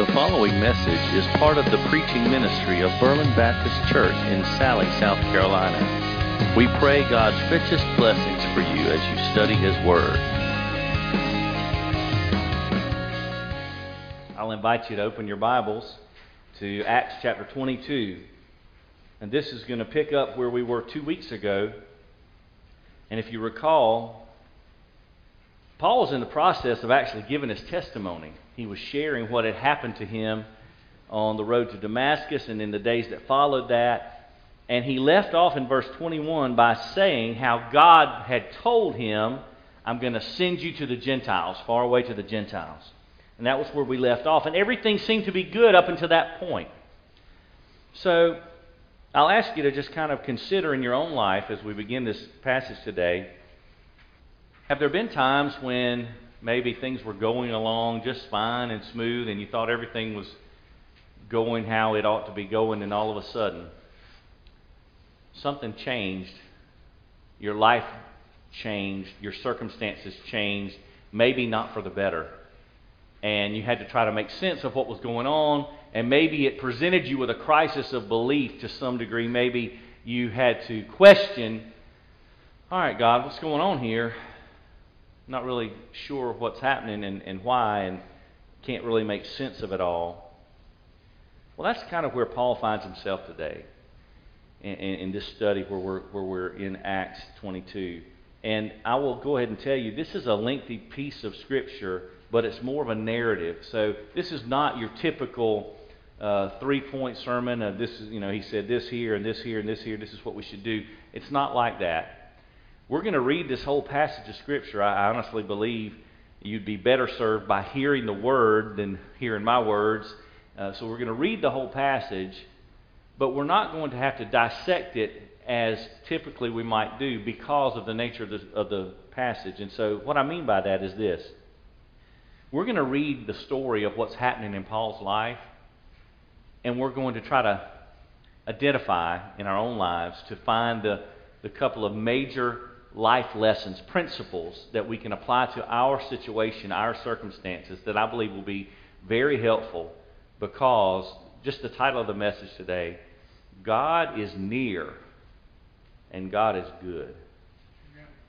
The following message is part of the preaching ministry of Berlin Baptist Church in Salley, South Carolina. We pray God's richest blessings for you as you study His Word. I'll invite you to open your Bibles to Acts chapter 22. And this is going to pick up where we were two weeks ago. And if you recall, Paul is in the process of actually giving his testimony he was sharing what had happened to him on the road to Damascus and in the days that followed that. And he left off in verse 21 by saying how God had told him, I'm going to send you to the Gentiles, far away to the Gentiles. And that was where we left off. And everything seemed to be good up until that point. So I'll ask you to just kind of consider in your own life as we begin this passage today have there been times when maybe things were going along just fine and smooth, and you thought everything was going how it ought to be going, and all of a sudden, something changed. Your life changed, your circumstances changed, maybe not for the better. And you had to try to make sense of what was going on, and maybe it presented you with a crisis of belief to some degree. Maybe you had to question, all right, God, what's going on here? Not really sure what's happening and, and why, and can't really make sense of it all. Well, that's kind of where Paul finds himself today in, in, in this study where we're, where we're in Acts 22. And I will go ahead and tell you this is a lengthy piece of Scripture, but it's more of a narrative. So this is not your typical uh, three point sermon. Uh, this is, you know, he said this here and this here and this here. This is what we should do. It's not like that. We're going to read this whole passage of Scripture. I honestly believe you'd be better served by hearing the Word than hearing my words. Uh, so we're going to read the whole passage, but we're not going to have to dissect it as typically we might do because of the nature of the, of the passage. And so, what I mean by that is this we're going to read the story of what's happening in Paul's life, and we're going to try to identify in our own lives to find the, the couple of major life lessons, principles that we can apply to our situation, our circumstances, that I believe will be very helpful because just the title of the message today God is near and God is good.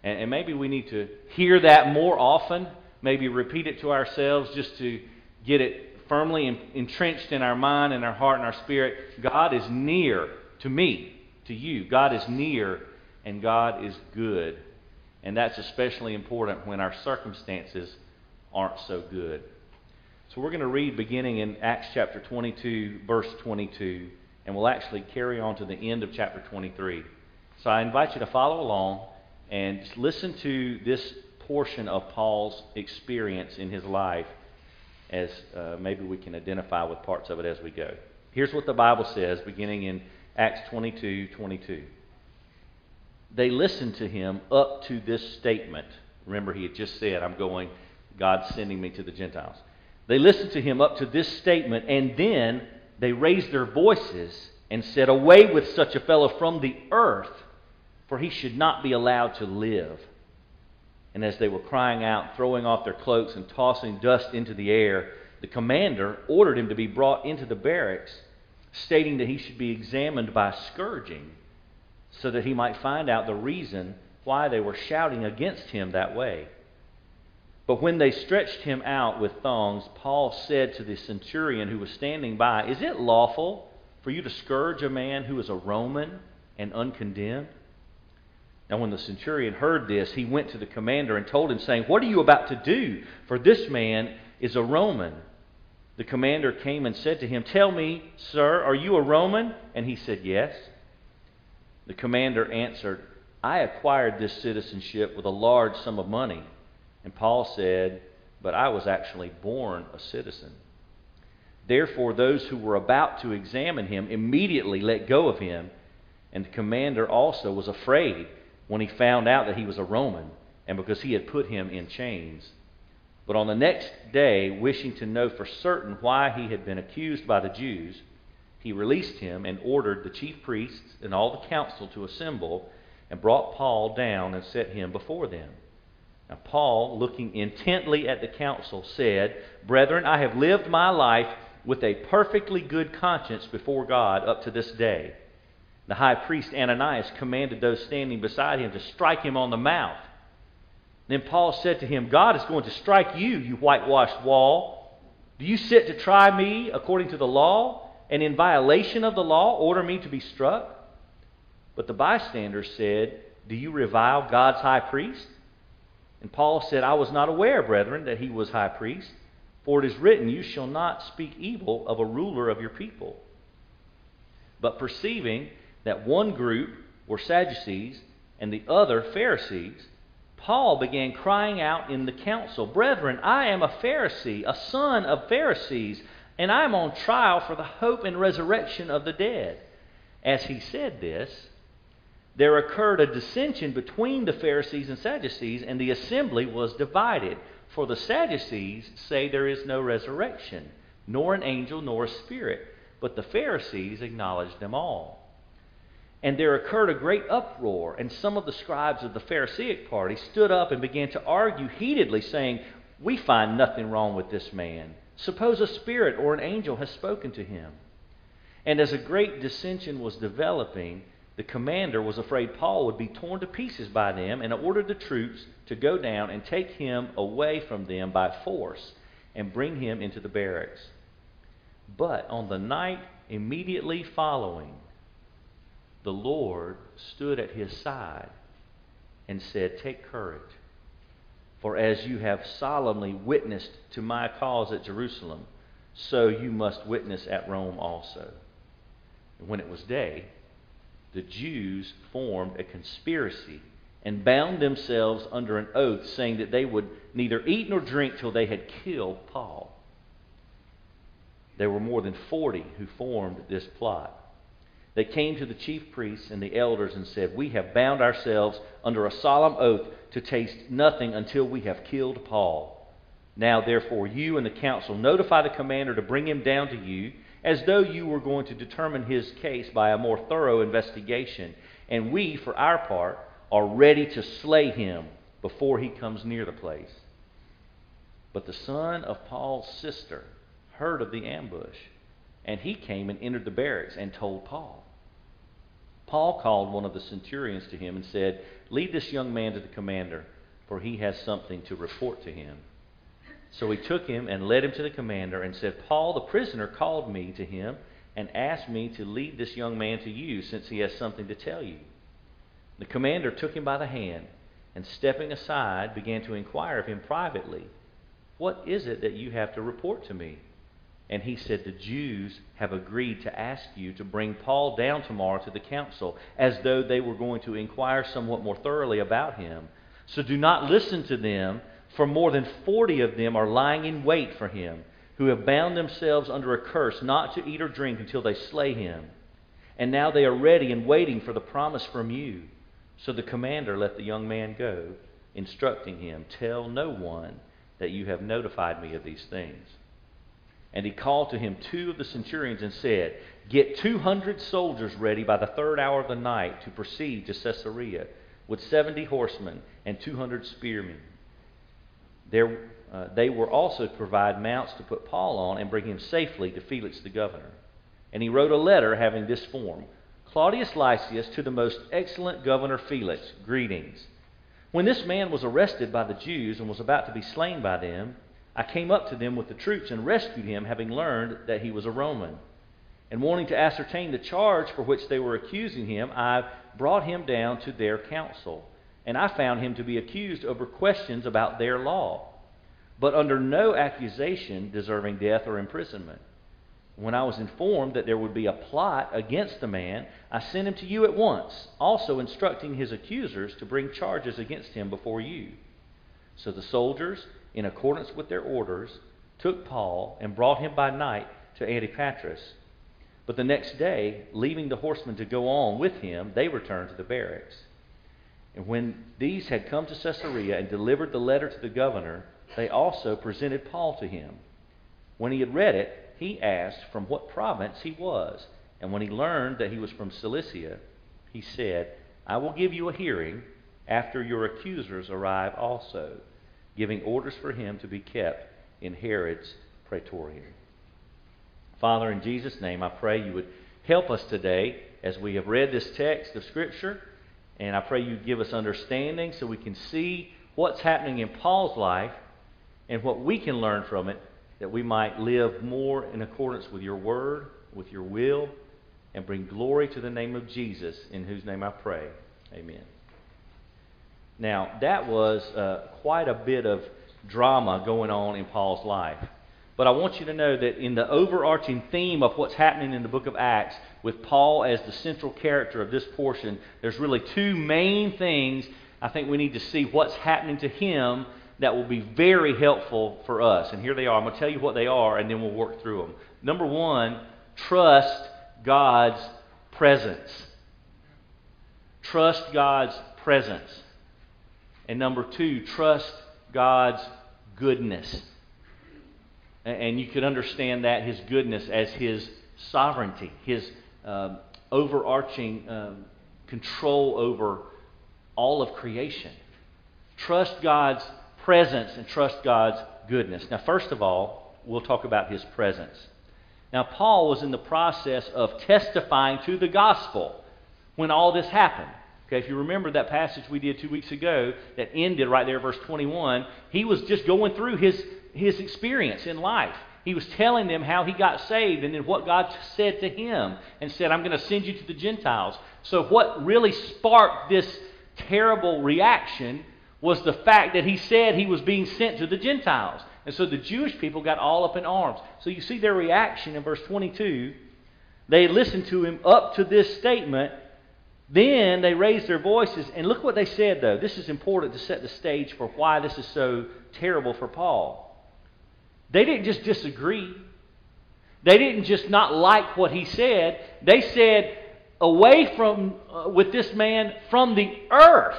And, maybe we need to hear that more often, maybe repeat it to ourselves just to get it firmly entrenched in our mind and our heart and our spirit. God is near to me, to you. God is near and God is good. And that's especially important when our circumstances aren't so good. So we're going to read beginning in Acts chapter 22, verse 22, and we'll actually carry on to the end of chapter 23. So I invite you to follow along and listen to this portion of Paul's experience in his life as uh, maybe we can identify with parts of it as we go. Here's what the Bible says beginning in Acts 22 22 they listened to him up to this statement. Remember, he had just said, I'm going, God's sending me to the Gentiles. They listened to him up to this statement, and then they raised their voices and said, Away with such a fellow from the earth, for he should not be allowed to live. And as they were crying out, throwing off their cloaks, and tossing dust into the air, the commander ordered him to be brought into the barracks, stating that he should be examined by scourging so that he might find out the reason why they were shouting against him that way. But when they stretched him out with thongs, Paul said to the centurion who was standing by, Is it lawful for you to scourge a man who is a Roman and uncondemned? Now, when the centurion heard this, he went to the commander and told him, saying, What are you about to do? For this man is a Roman. The commander came and said to him, Tell me, sir, are you a Roman? And he said, Yes. The commander answered, I acquired this citizenship with a large sum of money. And Paul said, But I was actually born a citizen. Therefore, those who were about to examine him immediately let go of him, and the commander also was afraid when he found out that he was a Roman, and because he had put him in chains. But on the next day, wishing to know for certain why he had been accused by the Jews, he released him and ordered the chief priests and all the council to assemble and brought Paul down and set him before them. Now, Paul, looking intently at the council, said, Brethren, I have lived my life with a perfectly good conscience before God up to this day. The high priest Ananias commanded those standing beside him to strike him on the mouth. Then Paul said to him, God is going to strike you, you whitewashed wall. Do you sit to try me according to the law, and in violation of the law order me to be struck? But the bystanders said, Do you revile God's high priest? And Paul said, I was not aware, brethren, that he was high priest. For it is written, You shall not speak evil of a ruler of your people. But perceiving that one group were Sadducees and the other Pharisees, Paul began crying out in the council, Brethren, I am a Pharisee, a son of Pharisees, and I am on trial for the hope and resurrection of the dead. As he said this, there occurred a dissension between the Pharisees and Sadducees, and the assembly was divided. For the Sadducees say there is no resurrection, nor an angel, nor a spirit, but the Pharisees acknowledge them all. And there occurred a great uproar, and some of the scribes of the Pharisaic party stood up and began to argue heatedly, saying, We find nothing wrong with this man. Suppose a spirit or an angel has spoken to him. And as a great dissension was developing, the commander was afraid Paul would be torn to pieces by them and ordered the troops to go down and take him away from them by force and bring him into the barracks. But on the night immediately following, the Lord stood at his side and said, Take courage, for as you have solemnly witnessed to my cause at Jerusalem, so you must witness at Rome also. And when it was day, the Jews formed a conspiracy and bound themselves under an oath, saying that they would neither eat nor drink till they had killed Paul. There were more than 40 who formed this plot. They came to the chief priests and the elders and said, We have bound ourselves under a solemn oath to taste nothing until we have killed Paul. Now, therefore, you and the council notify the commander to bring him down to you, as though you were going to determine his case by a more thorough investigation. And we, for our part, are ready to slay him before he comes near the place. But the son of Paul's sister heard of the ambush, and he came and entered the barracks and told Paul. Paul called one of the centurions to him and said, Lead this young man to the commander, for he has something to report to him. So he took him and led him to the commander and said, Paul, the prisoner, called me to him and asked me to lead this young man to you, since he has something to tell you. The commander took him by the hand and, stepping aside, began to inquire of him privately, What is it that you have to report to me? And he said, The Jews have agreed to ask you to bring Paul down tomorrow to the council, as though they were going to inquire somewhat more thoroughly about him. So do not listen to them, for more than forty of them are lying in wait for him, who have bound themselves under a curse not to eat or drink until they slay him. And now they are ready and waiting for the promise from you. So the commander let the young man go, instructing him, Tell no one that you have notified me of these things. And he called to him two of the centurions and said, Get 200 soldiers ready by the third hour of the night to proceed to Caesarea with 70 horsemen and 200 spearmen. There, uh, they were also to provide mounts to put Paul on and bring him safely to Felix the governor. And he wrote a letter having this form Claudius Lysias to the most excellent governor Felix, greetings. When this man was arrested by the Jews and was about to be slain by them, I came up to them with the troops and rescued him, having learned that he was a Roman. And wanting to ascertain the charge for which they were accusing him, I brought him down to their council. And I found him to be accused over questions about their law, but under no accusation deserving death or imprisonment. When I was informed that there would be a plot against the man, I sent him to you at once, also instructing his accusers to bring charges against him before you. So the soldiers in accordance with their orders, took Paul and brought him by night to Antipatris. But the next day, leaving the horsemen to go on with him, they returned to the barracks. And when these had come to Caesarea and delivered the letter to the governor, they also presented Paul to him. When he had read it, he asked from what province he was. And when he learned that he was from Cilicia, he said, I will give you a hearing after your accusers arrive also giving orders for him to be kept in Herod's praetorium. Father, in Jesus' name, I pray you would help us today as we have read this text of Scripture. And I pray you give us understanding so we can see what's happening in Paul's life and what we can learn from it that we might live more in accordance with your word, with your will, and bring glory to the name of Jesus, in whose name I pray. Amen. Now, that was uh, quite a bit of drama going on in Paul's life. But I want you to know that in the overarching theme of what's happening in the book of Acts, with Paul as the central character of this portion, there's really two main things I think we need to see what's happening to him that will be very helpful for us. And here they are. I'm going to tell you what they are, and then we'll work through them. Number one, trust God's presence. Trust God's presence. And number two, trust God's goodness. And you can understand that, his goodness, as his sovereignty, his uh, overarching um, control over all of creation. Trust God's presence and trust God's goodness. Now, first of all, we'll talk about his presence. Now, Paul was in the process of testifying to the gospel when all this happened. Okay, if you remember that passage we did two weeks ago that ended right there, verse 21, he was just going through his, his experience in life. He was telling them how he got saved and then what God said to him and said, I'm going to send you to the Gentiles. So, what really sparked this terrible reaction was the fact that he said he was being sent to the Gentiles. And so the Jewish people got all up in arms. So you see their reaction in verse 22. They listened to him up to this statement. Then they raised their voices. And look what they said, though. This is important to set the stage for why this is so terrible for Paul. They didn't just disagree, they didn't just not like what he said. They said, away from, uh, with this man from the earth.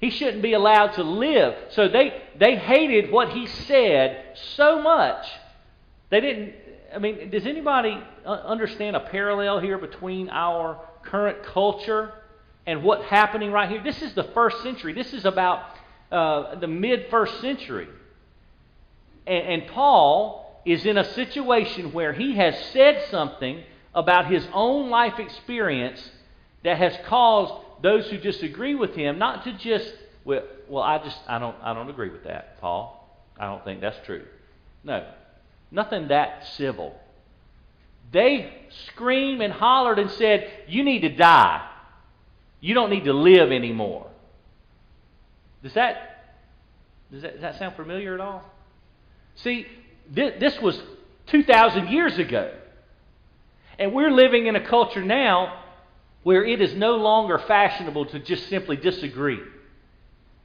He shouldn't be allowed to live. So they, they hated what he said so much. They didn't, I mean, does anybody understand a parallel here between our current culture and what's happening right here? This is the first century. This is about uh, the mid first century. And, and Paul is in a situation where he has said something about his own life experience that has caused those who disagree with him not to just well, well I just I don't I don't agree with that, Paul. I don't think that's true. No. Nothing that civil. They screamed and hollered and said, "You need to die. You don't need to live anymore." Does that does that, does that sound familiar at all? See, this, this was 2,000 years ago. And we're living in a culture now where it is no longer fashionable to just simply disagree.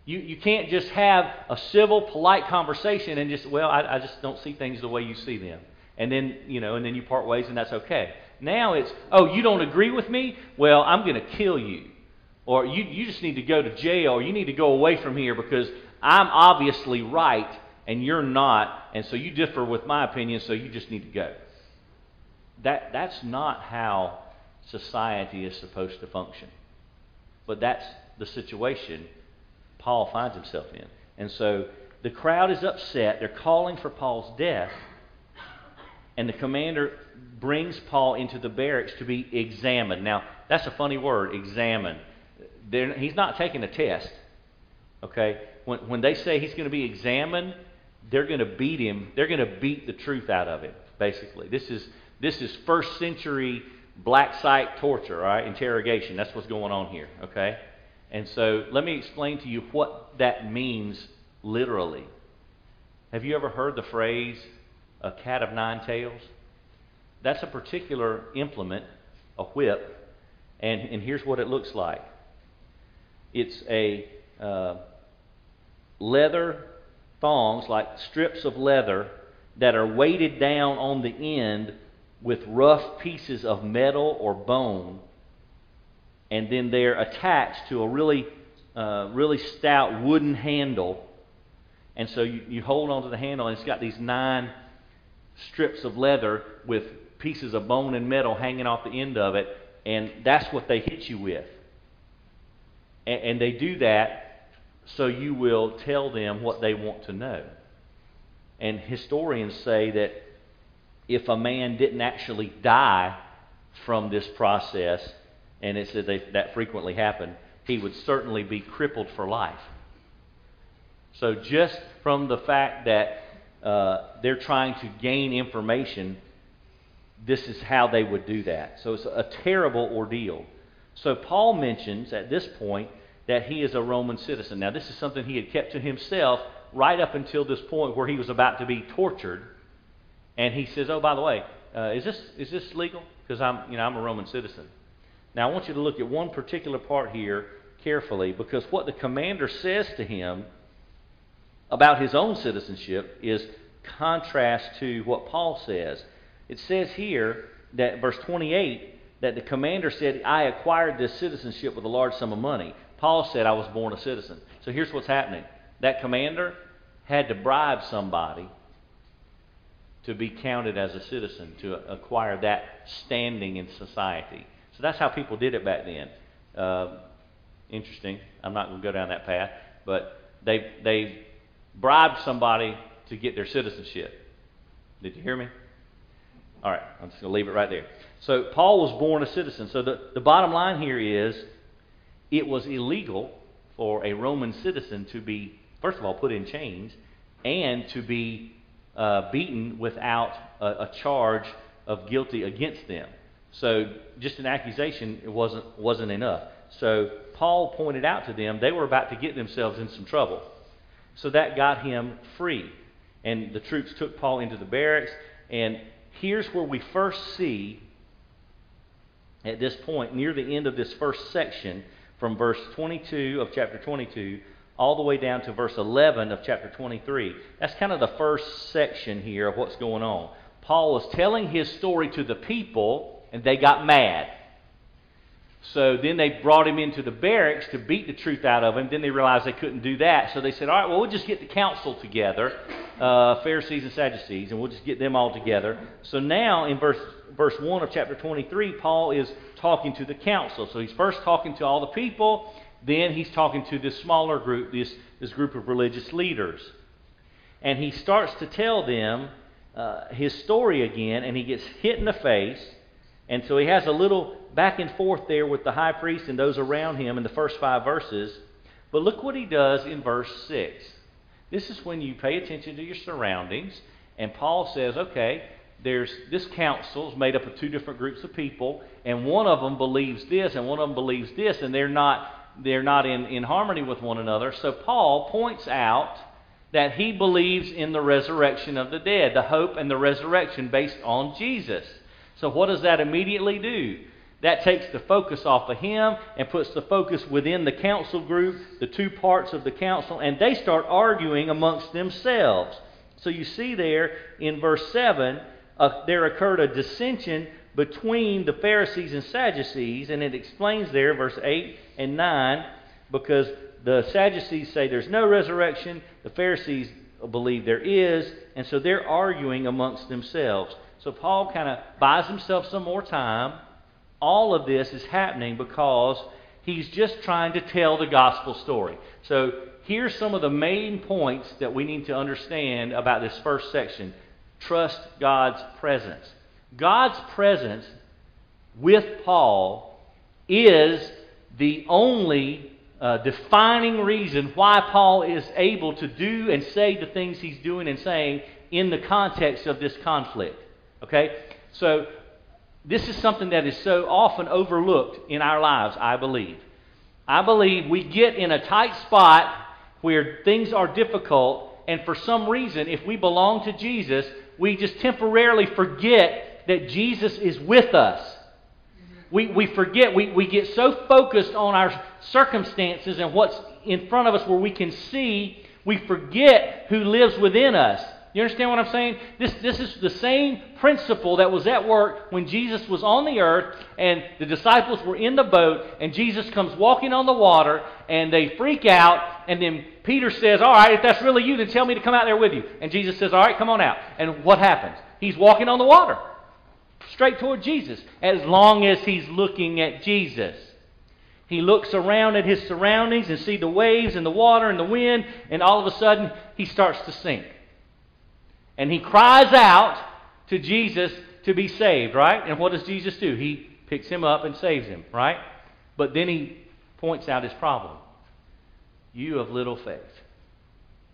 You, you can't just have a civil, polite conversation and just, well, I, I just don't see things the way you see them. And then, you know, and then you part ways and that's okay. Now it's, oh, you don't agree with me? Well, I'm going to kill you. Or you, you just need to go to jail or you need to go away from here because I'm obviously right and you're not. And so you differ with my opinion, so you just need to go. That, that's not how society is supposed to function. But that's the situation Paul finds himself in. And so the crowd is upset. They're calling for Paul's death. And the commander brings Paul into the barracks to be examined. Now, that's a funny word, examined. They're, he's not taking a test. Okay? When, when they say he's going to be examined, they're going to beat him. They're going to beat the truth out of him, basically. This is, this is first century black site torture, right? Interrogation. That's what's going on here, okay? And so let me explain to you what that means literally. Have you ever heard the phrase, a cat of nine tails? That's a particular implement, a whip, and, and here's what it looks like it's a uh, leather thongs, like strips of leather, that are weighted down on the end with rough pieces of metal or bone and then they're attached to a really, uh, really stout wooden handle. And so you, you hold onto the handle, and it's got these nine strips of leather with pieces of bone and metal hanging off the end of it, and that's what they hit you with. And, and they do that so you will tell them what they want to know. And historians say that if a man didn't actually die from this process, and it said they, that frequently happened, he would certainly be crippled for life. So, just from the fact that uh, they're trying to gain information, this is how they would do that. So, it's a terrible ordeal. So, Paul mentions at this point that he is a Roman citizen. Now, this is something he had kept to himself right up until this point where he was about to be tortured. And he says, "Oh, by the way, uh, is this is this legal? Because I'm you know I'm a Roman citizen." Now, I want you to look at one particular part here carefully because what the commander says to him about his own citizenship is contrast to what Paul says. It says here that verse 28 that the commander said, "I acquired this citizenship with a large sum of money." Paul said, "I was born a citizen." So here's what's happening. That commander had to bribe somebody to be counted as a citizen, to acquire that standing in society. So that's how people did it back then. Uh, interesting. I'm not going to go down that path, but they they bribed somebody to get their citizenship. Did you hear me? All right, I'm just going to leave it right there. So Paul was born a citizen. So the, the bottom line here is it was illegal for a Roman citizen to be, first of all, put in chains and to be uh, beaten without a, a charge of guilty against them. So just an accusation it wasn't wasn't enough. So Paul pointed out to them they were about to get themselves in some trouble. So that got him free. And the troops took Paul into the barracks. And here's where we first see, at this point, near the end of this first section, from verse 22 of chapter 22 all the way down to verse 11 of chapter 23. That's kind of the first section here of what's going on. Paul was telling his story to the people, and they got mad. So then they brought him into the barracks to beat the truth out of him. Then they realized they couldn't do that. So they said, All right, well, we'll just get the council together, uh, Pharisees and Sadducees, and we'll just get them all together. So now in verse, verse 1 of chapter 23, Paul is talking to the council. So he's first talking to all the people, then he's talking to this smaller group, this, this group of religious leaders. And he starts to tell them uh, his story again, and he gets hit in the face. And so he has a little back and forth there with the high priest and those around him in the first five verses. But look what he does in verse 6. This is when you pay attention to your surroundings. And Paul says, okay, there's this council is made up of two different groups of people, and one of them believes this, and one of them believes this, and they're not they're not in, in harmony with one another. So Paul points out that he believes in the resurrection of the dead, the hope and the resurrection based on Jesus. So what does that immediately do? That takes the focus off of him and puts the focus within the council group, the two parts of the council, and they start arguing amongst themselves. So you see there in verse 7, uh, there occurred a dissension between the Pharisees and Sadducees, and it explains there, verse 8 and 9, because the Sadducees say there's no resurrection, the Pharisees believe there is, and so they're arguing amongst themselves. So Paul kind of buys himself some more time all of this is happening because he's just trying to tell the gospel story. So here's some of the main points that we need to understand about this first section trust God's presence. God's presence with Paul is the only uh, defining reason why Paul is able to do and say the things he's doing and saying in the context of this conflict. Okay? So this is something that is so often overlooked in our lives, I believe. I believe we get in a tight spot where things are difficult, and for some reason, if we belong to Jesus, we just temporarily forget that Jesus is with us. We, we forget, we, we get so focused on our circumstances and what's in front of us where we can see, we forget who lives within us. You understand what I'm saying? This, this is the same principle that was at work when Jesus was on the earth and the disciples were in the boat and Jesus comes walking on the water and they freak out and then Peter says, All right, if that's really you, then tell me to come out there with you. And Jesus says, All right, come on out. And what happens? He's walking on the water straight toward Jesus as long as he's looking at Jesus. He looks around at his surroundings and see the waves and the water and the wind, and all of a sudden he starts to sink. And he cries out to Jesus to be saved, right? And what does Jesus do? He picks him up and saves him, right? But then he points out his problem. You of little faith,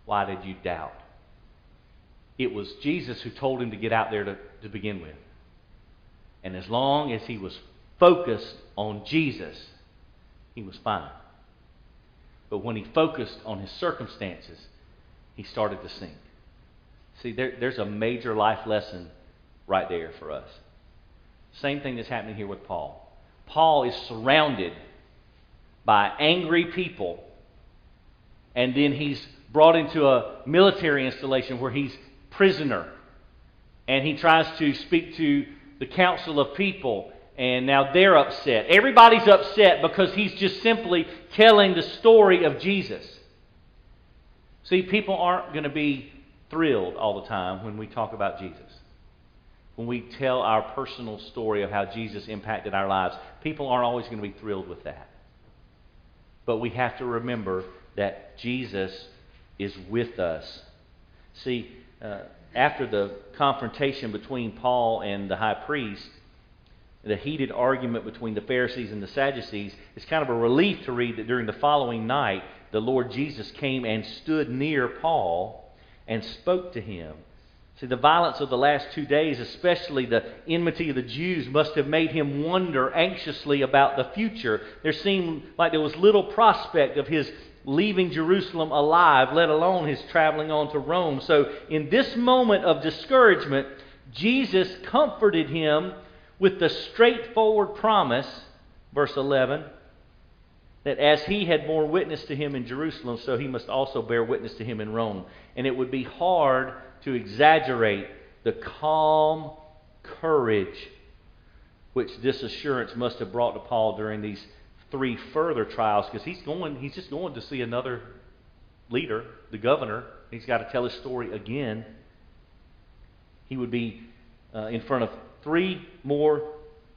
why did you doubt? It was Jesus who told him to get out there to, to begin with. And as long as he was focused on Jesus, he was fine. But when he focused on his circumstances, he started to sink. See, there, there's a major life lesson right there for us. Same thing that's happening here with Paul. Paul is surrounded by angry people, and then he's brought into a military installation where he's prisoner. And he tries to speak to the council of people, and now they're upset. Everybody's upset because he's just simply telling the story of Jesus. See, people aren't going to be thrilled all the time when we talk about Jesus. When we tell our personal story of how Jesus impacted our lives, people aren't always going to be thrilled with that. But we have to remember that Jesus is with us. See, uh, after the confrontation between Paul and the high priest, the heated argument between the Pharisees and the Sadducees, it's kind of a relief to read that during the following night, the Lord Jesus came and stood near Paul and spoke to him. See, the violence of the last two days, especially the enmity of the Jews, must have made him wonder anxiously about the future. There seemed like there was little prospect of his leaving Jerusalem alive, let alone his traveling on to Rome. So, in this moment of discouragement, Jesus comforted him with the straightforward promise, verse 11, that as he had borne witness to him in Jerusalem, so he must also bear witness to him in Rome. And it would be hard to exaggerate the calm courage which this assurance must have brought to Paul during these three further trials because he's going he's just going to see another leader, the governor. He's got to tell his story again. He would be uh, in front of three more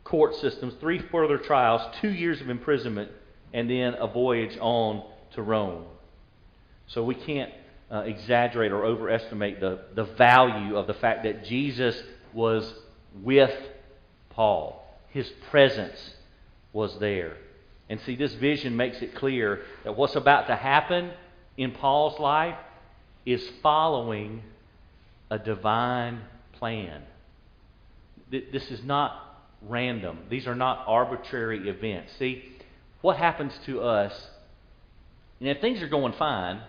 court systems, three further trials, two years of imprisonment, and then a voyage on to Rome. So we can't uh, exaggerate or overestimate the, the value of the fact that Jesus was with Paul. His presence was there. And see, this vision makes it clear that what's about to happen in Paul's life is following a divine plan. This is not random, these are not arbitrary events. See, what happens to us, and if things are going fine,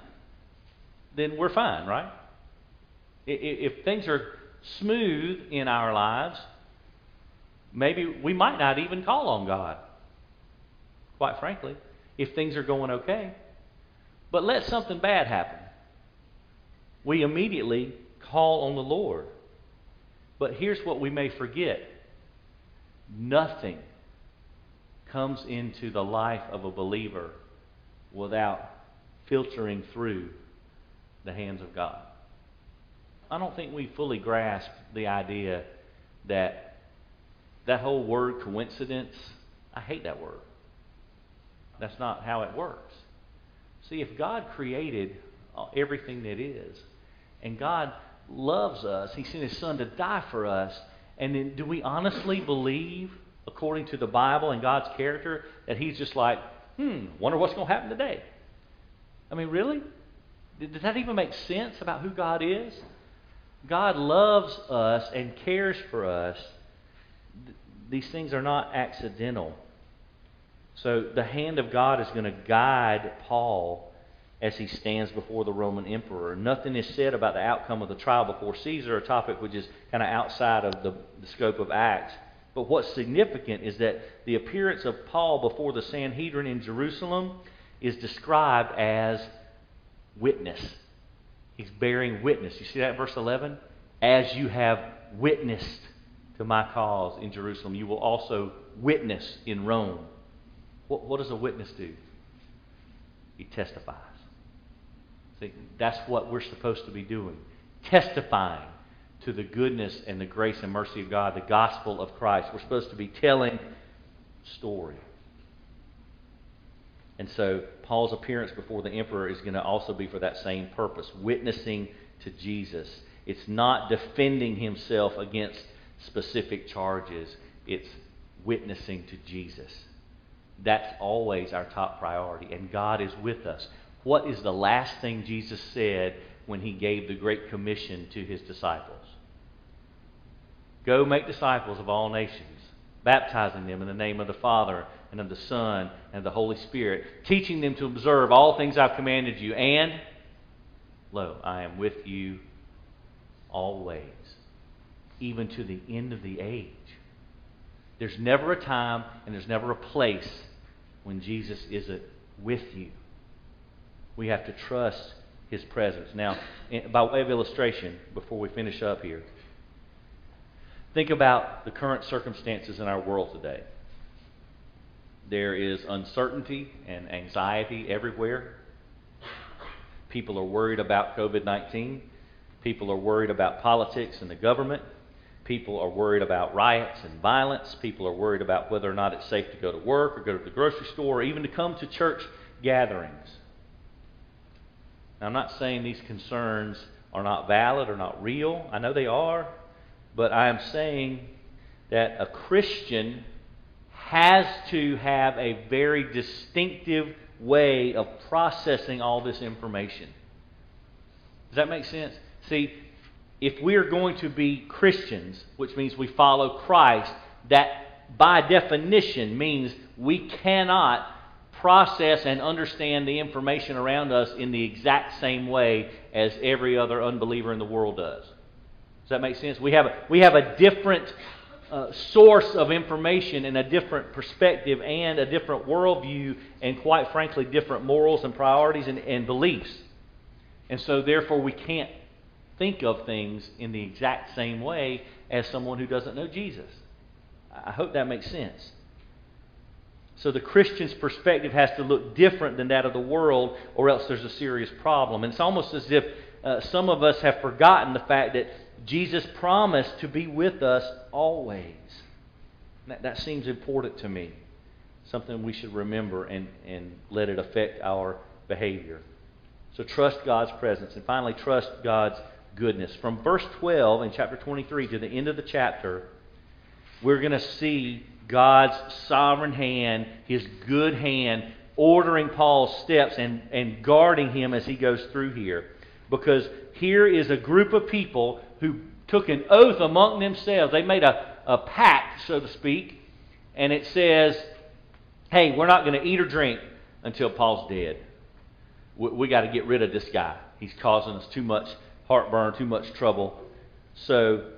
then we're fine, right? If things are smooth in our lives, maybe we might not even call on God quite frankly, if things are going okay. But let something bad happen. We immediately call on the Lord. But here's what we may forget nothing comes into the life of a believer without filtering through the hands of God. I don't think we fully grasp the idea that that whole word coincidence, I hate that word. That's not how it works. See, if God created uh, everything that is, and God loves us, He sent His Son to die for us, and then do we honestly believe, according to the Bible and God's character, that He's just like, hmm, wonder what's going to happen today? I mean, really? Does that even make sense about who God is? God loves us and cares for us. These things are not accidental. So the hand of God is going to guide Paul as he stands before the Roman emperor. Nothing is said about the outcome of the trial before Caesar, a topic which is kind of outside of the, the scope of Acts. But what's significant is that the appearance of Paul before the Sanhedrin in Jerusalem is described as witness. He's bearing witness. You see that verse 11? As you have witnessed to my cause in Jerusalem, you will also witness in Rome. What, what does a witness do? He testifies. See, that's what we're supposed to be doing testifying to the goodness and the grace and mercy of God, the gospel of Christ. We're supposed to be telling story. And so Paul's appearance before the emperor is going to also be for that same purpose witnessing to Jesus. It's not defending himself against specific charges, it's witnessing to Jesus. That's always our top priority, and God is with us. What is the last thing Jesus said when he gave the Great Commission to his disciples? Go make disciples of all nations, baptizing them in the name of the Father and of the Son and of the Holy Spirit, teaching them to observe all things I've commanded you, and lo, I am with you always, even to the end of the age. There's never a time and there's never a place when Jesus isn't with you. We have to trust his presence. Now, by way of illustration, before we finish up here, think about the current circumstances in our world today. There is uncertainty and anxiety everywhere. People are worried about COVID 19. People are worried about politics and the government. People are worried about riots and violence. People are worried about whether or not it's safe to go to work or go to the grocery store or even to come to church gatherings. Now, I'm not saying these concerns are not valid or not real. I know they are. But I am saying that a Christian has to have a very distinctive way of processing all this information. Does that make sense? See, if we are going to be Christians, which means we follow Christ, that by definition means we cannot process and understand the information around us in the exact same way as every other unbeliever in the world does. Does that make sense? We have a, we have a different uh, source of information and a different perspective and a different worldview and, quite frankly, different morals and priorities and, and beliefs. And so, therefore, we can't think of things in the exact same way as someone who doesn't know Jesus. I hope that makes sense. So the Christian's perspective has to look different than that of the world, or else there's a serious problem. And it's almost as if uh, some of us have forgotten the fact that Jesus promised to be with us always. That, that seems important to me. Something we should remember and, and let it affect our behavior. So trust God's presence. And finally, trust God's goodness. From verse 12 in chapter 23 to the end of the chapter, we're going to see God's sovereign hand, His good hand, ordering Paul's steps and, and guarding him as he goes through here. Because here is a group of people who took an oath among themselves. They made a, a pact, so to speak, and it says, hey, we're not going to eat or drink until Paul's dead. We, we got to get rid of this guy. He's causing us too much heartburn, too much trouble. So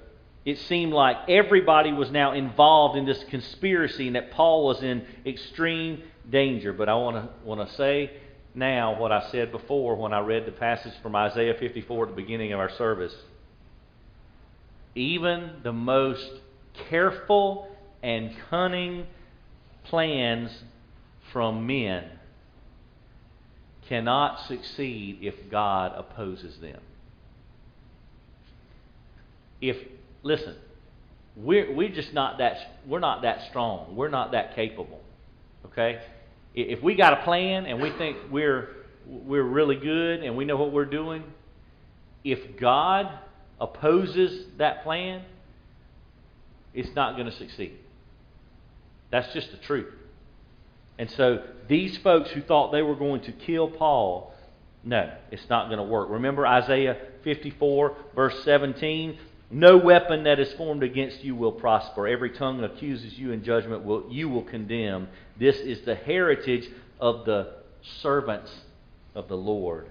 it seemed like everybody was now involved in this conspiracy and that Paul was in extreme danger. But I want to want to say now what I said before when I read the passage from Isaiah 54 at the beginning of our service. Even the most careful and cunning plans from men cannot succeed if God opposes them if listen, we're we're just not that we're not that strong. We're not that capable. Okay? If we got a plan and we think we're we're really good and we know what we're doing, if God opposes that plan, it's not going to succeed. That's just the truth. And so these folks who thought they were going to kill Paul, no, it's not going to work. Remember Isaiah 54, verse 17? No weapon that is formed against you will prosper. Every tongue that accuses you in judgment will you will condemn. This is the heritage of the servants of the Lord,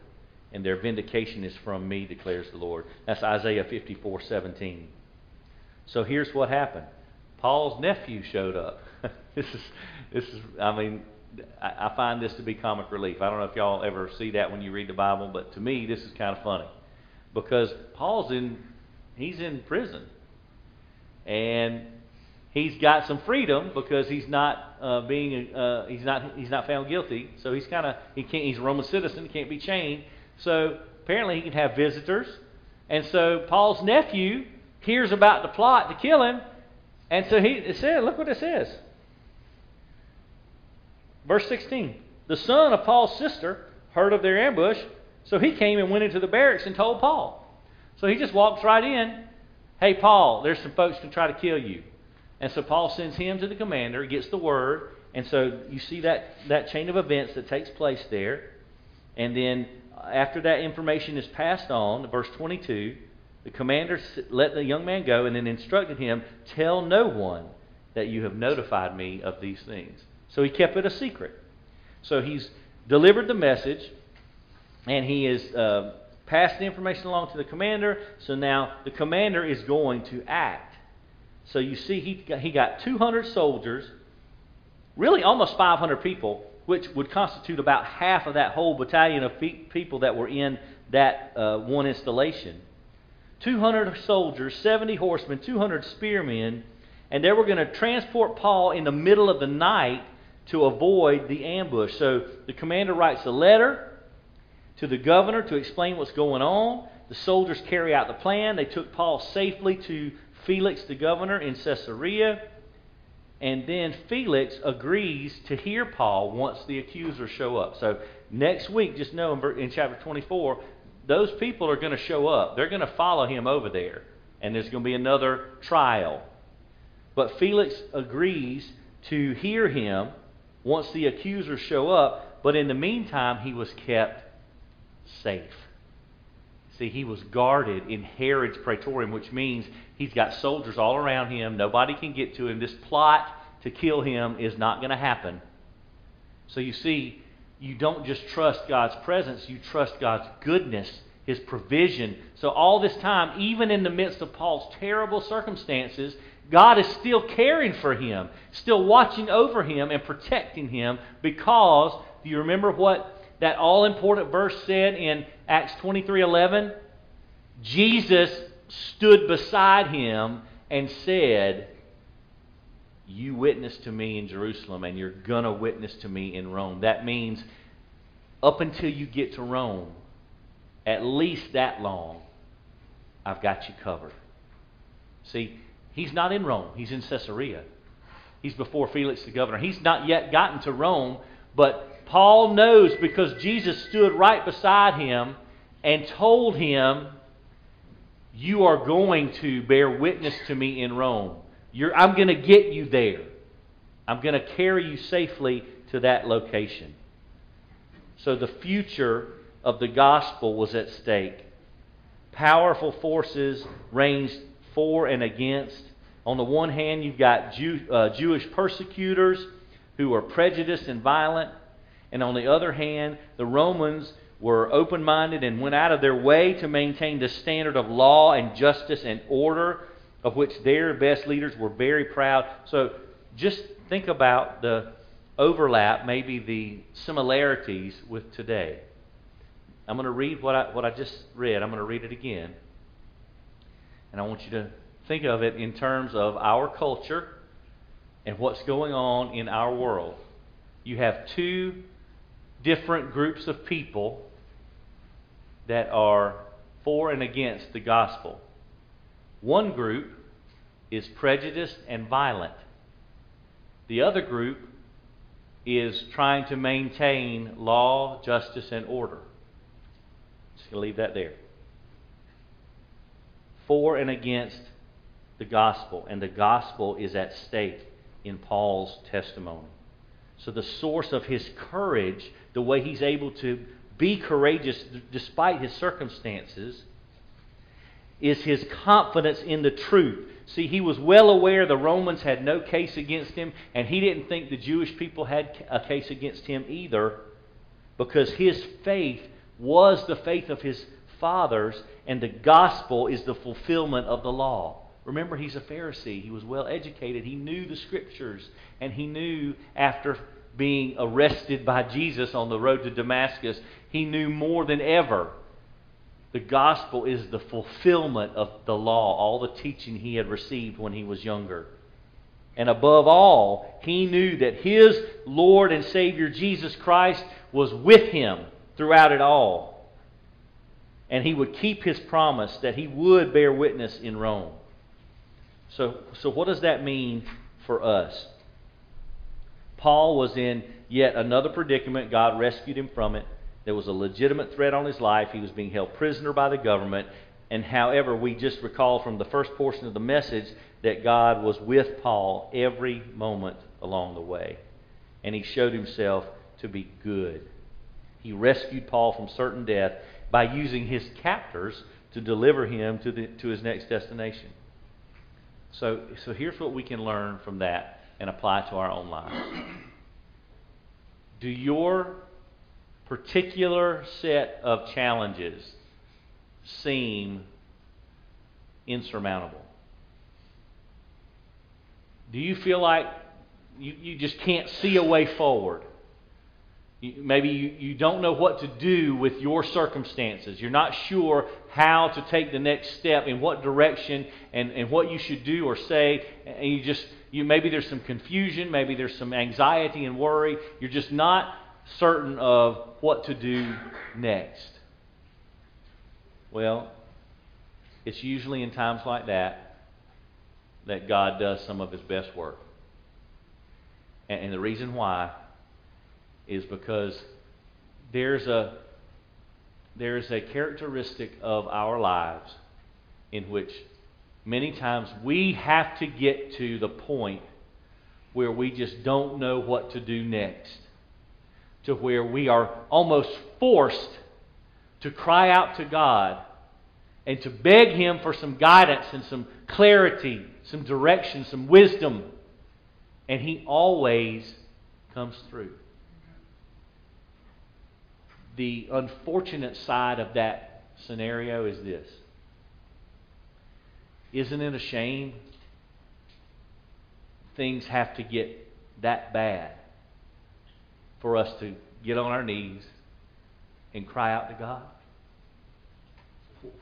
and their vindication is from me, declares the Lord. That's Isaiah 54, 17. So here's what happened. Paul's nephew showed up. this is this is I mean I, I find this to be comic relief. I don't know if y'all ever see that when you read the Bible, but to me this is kind of funny. Because Paul's in he's in prison. And he's got some freedom because he's not uh, being uh, he's not he's not found guilty. So he's kind of he can't he's a Roman citizen, he can't be chained. So apparently he can have visitors. And so Paul's nephew hears about the plot to kill him, and so he it said, look what it says. Verse 16. the son of Paul's sister, heard of their ambush, so he came and went into the barracks and told Paul. So he just walks right in. Hey, Paul, there's some folks to try to kill you. And so Paul sends him to the commander, gets the word, and so you see that, that chain of events that takes place there. And then after that information is passed on, verse 22, the commander let the young man go and then instructed him, Tell no one that you have notified me of these things. So he kept it a secret. So he's delivered the message, and he is uh, passed the information along to the commander. So now the commander is going to act. So you see, he got, he got 200 soldiers, really almost 500 people, which would constitute about half of that whole battalion of people that were in that uh, one installation. 200 soldiers, 70 horsemen, 200 spearmen, and they were going to transport Paul in the middle of the night to avoid the ambush. So the commander writes a letter to the governor to explain what's going on. The soldiers carry out the plan. They took Paul safely to Felix, the governor, in Caesarea. And then Felix agrees to hear Paul once the accusers show up. So next week, just know in chapter 24, those people are going to show up. They're going to follow him over there. And there's going to be another trial. But Felix agrees to hear him once the accusers show up. But in the meantime, he was kept safe. See, he was guarded in Herod's praetorium, which means he's got soldiers all around him. Nobody can get to him. This plot to kill him is not going to happen. So you see, you don't just trust God's presence, you trust God's goodness, His provision. So all this time, even in the midst of Paul's terrible circumstances, God is still caring for him, still watching over him and protecting him because, do you remember what that all important verse said in Acts 23:11? Jesus stood beside him and said, "You witness to me in Jerusalem and you're going to witness to me in Rome." That means up until you get to Rome, at least that long, I've got you covered. See, he's not in Rome, he's in Caesarea. He's before Felix the governor. He's not yet gotten to Rome, but Paul knows because Jesus stood right beside him and told him, You are going to bear witness to me in Rome. You're, I'm going to get you there. I'm going to carry you safely to that location. So the future of the gospel was at stake. Powerful forces ranged for and against. On the one hand, you've got Jew, uh, Jewish persecutors who are prejudiced and violent. And on the other hand, the Romans were open minded and went out of their way to maintain the standard of law and justice and order, of which their best leaders were very proud. So just think about the overlap, maybe the similarities with today. I'm going to read what I, what I just read. I'm going to read it again. And I want you to think of it in terms of our culture and what's going on in our world. You have two different groups of people that are for and against the gospel. One group is prejudiced and violent. The other group is trying to maintain law, justice, and order. Just going to leave that there. For and against the gospel, and the gospel is at stake in Paul's testimony. So, the source of his courage, the way he's able to be courageous despite his circumstances, is his confidence in the truth. See, he was well aware the Romans had no case against him, and he didn't think the Jewish people had a case against him either, because his faith was the faith of his fathers, and the gospel is the fulfillment of the law. Remember, he's a Pharisee. He was well educated. He knew the scriptures. And he knew after being arrested by Jesus on the road to Damascus, he knew more than ever the gospel is the fulfillment of the law, all the teaching he had received when he was younger. And above all, he knew that his Lord and Savior Jesus Christ was with him throughout it all. And he would keep his promise that he would bear witness in Rome. So, so what does that mean for us? Paul was in yet another predicament. God rescued him from it. There was a legitimate threat on his life. He was being held prisoner by the government. And however, we just recall from the first portion of the message that God was with Paul every moment along the way. And he showed himself to be good. He rescued Paul from certain death by using his captors to deliver him to, the, to his next destination. So, so here's what we can learn from that and apply to our own lives. Do your particular set of challenges seem insurmountable? Do you feel like you, you just can't see a way forward? Maybe you, you don't know what to do with your circumstances. You're not sure how to take the next step, in what direction, and, and what you should do or say. And you just, you, maybe there's some confusion, maybe there's some anxiety and worry. You're just not certain of what to do next. Well, it's usually in times like that that God does some of his best work. And, and the reason why is because there's a there's a characteristic of our lives in which many times we have to get to the point where we just don't know what to do next. To where we are almost forced to cry out to God and to beg Him for some guidance and some clarity, some direction, some wisdom. And He always comes through the unfortunate side of that scenario is this Isn't it a shame things have to get that bad for us to get on our knees and cry out to God?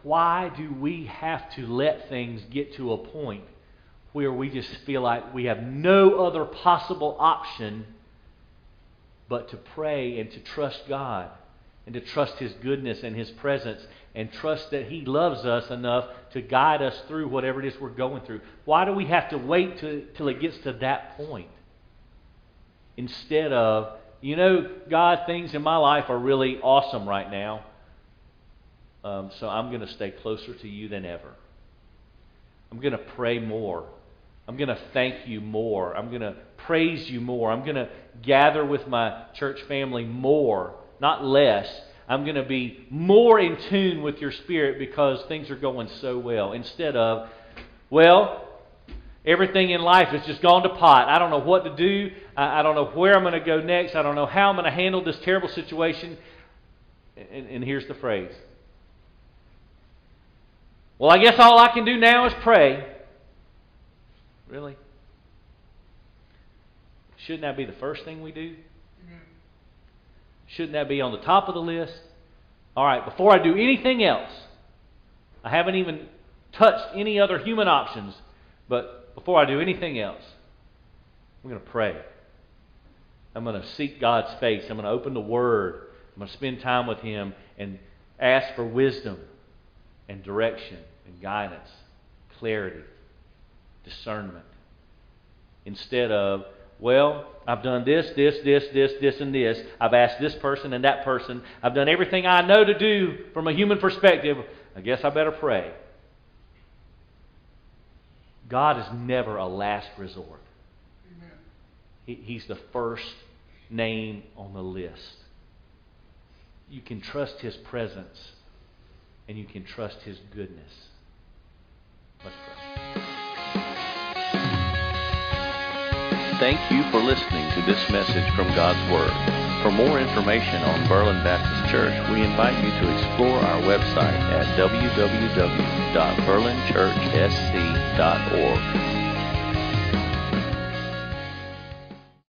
Why do we have to let things get to a point where we just feel like we have no other possible option but to pray and to trust God? And to trust His goodness and His presence and trust that He loves us enough to guide us through whatever it is we're going through. Why do we have to wait to, till it gets to that point? Instead of, you know, God, things in my life are really awesome right now, um, so I'm going to stay closer to you than ever. I'm going to pray more. I'm going to thank you more. I'm going to praise you more. I'm going to gather with my church family more not less. I'm going to be more in tune with your spirit because things are going so well. Instead of, well, everything in life has just gone to pot. I don't know what to do. I, don't know where I'm going to go next. I don't know how I'm going to handle this terrible situation. And, and here's the phrase Well, I guess all I can do now is pray. Really? Shouldn't that be the first thing we do? Shouldn't that be on the top of the list? All right, before I do anything else, I haven't even touched any other human options, but before I do anything else, I'm going to pray. I'm going to seek God's face. I'm going to open the Word. I'm going to spend time with Him and ask for wisdom and direction and guidance, clarity, discernment. Instead of, well, I've done this, this, this, this, this, and this. I've asked this person and that person. I've done everything I know to do from a human perspective. I guess I better pray. God is never a last resort. He, he's the first name on the list. You can trust His presence and you can trust His goodness. Let's pray. Thank you for listening to this message from God's Word. For more information on Berlin Baptist Church, we invite you to explore our website at www.berlinchurchsc.org